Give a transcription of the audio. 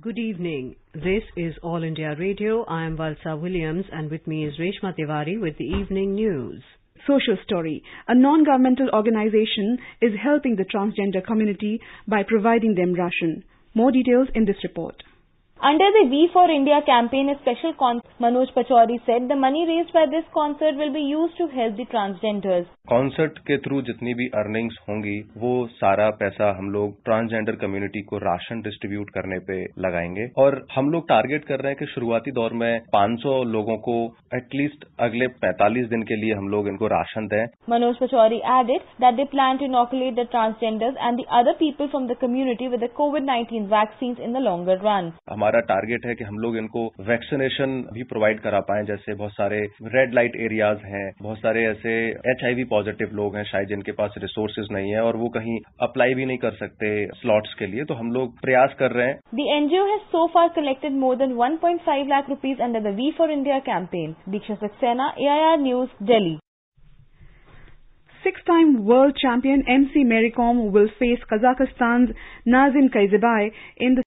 Good evening. This is All India Radio. I am Valsa Williams and with me is Reshma Tiwari with the evening news. Social Story. A non-governmental organization is helping the transgender community by providing them ration. More details in this report. Under the We for India campaign, a special concert, Manoj Pachauri said the money raised by this concert will be used to help the transgenders. Concert के through जितनी भी earnings होंगी वो सारा पैसा हम लोग transgender community को राशन डिस्ट्रीब्यूट करने पे लगाएंगे और हम लोग टारगेट कर रहे हैं कि शुरुआती दौर में 500 लोगों को एटलीस्ट अगले 45 दिन के लिए हम लोग इनको राशन दें Manoj Pachauri added that they plan to inoculate the transgenders and the other people from the community with the COVID-19 vaccines in the longer run. हमारा टारगेट है कि हम लोग इनको वैक्सीनेशन भी प्रोवाइड करा पाए जैसे बहुत सारे रेड लाइट एरियाज़ हैं बहुत सारे ऐसे एचआईवी पॉजिटिव लोग हैं शायद जिनके पास रिसोर्सेज नहीं है और वो कहीं अप्लाई भी नहीं कर सकते स्लॉट्स के लिए तो हम लोग प्रयास कर रहे हैं। The NGO has so far collected more than one point five lakh rupees under the we for India campaign Diksha Saxena AIR news daily Six time world champion MC Mericom will face Kazakhstan's Nazim Kaizibai in the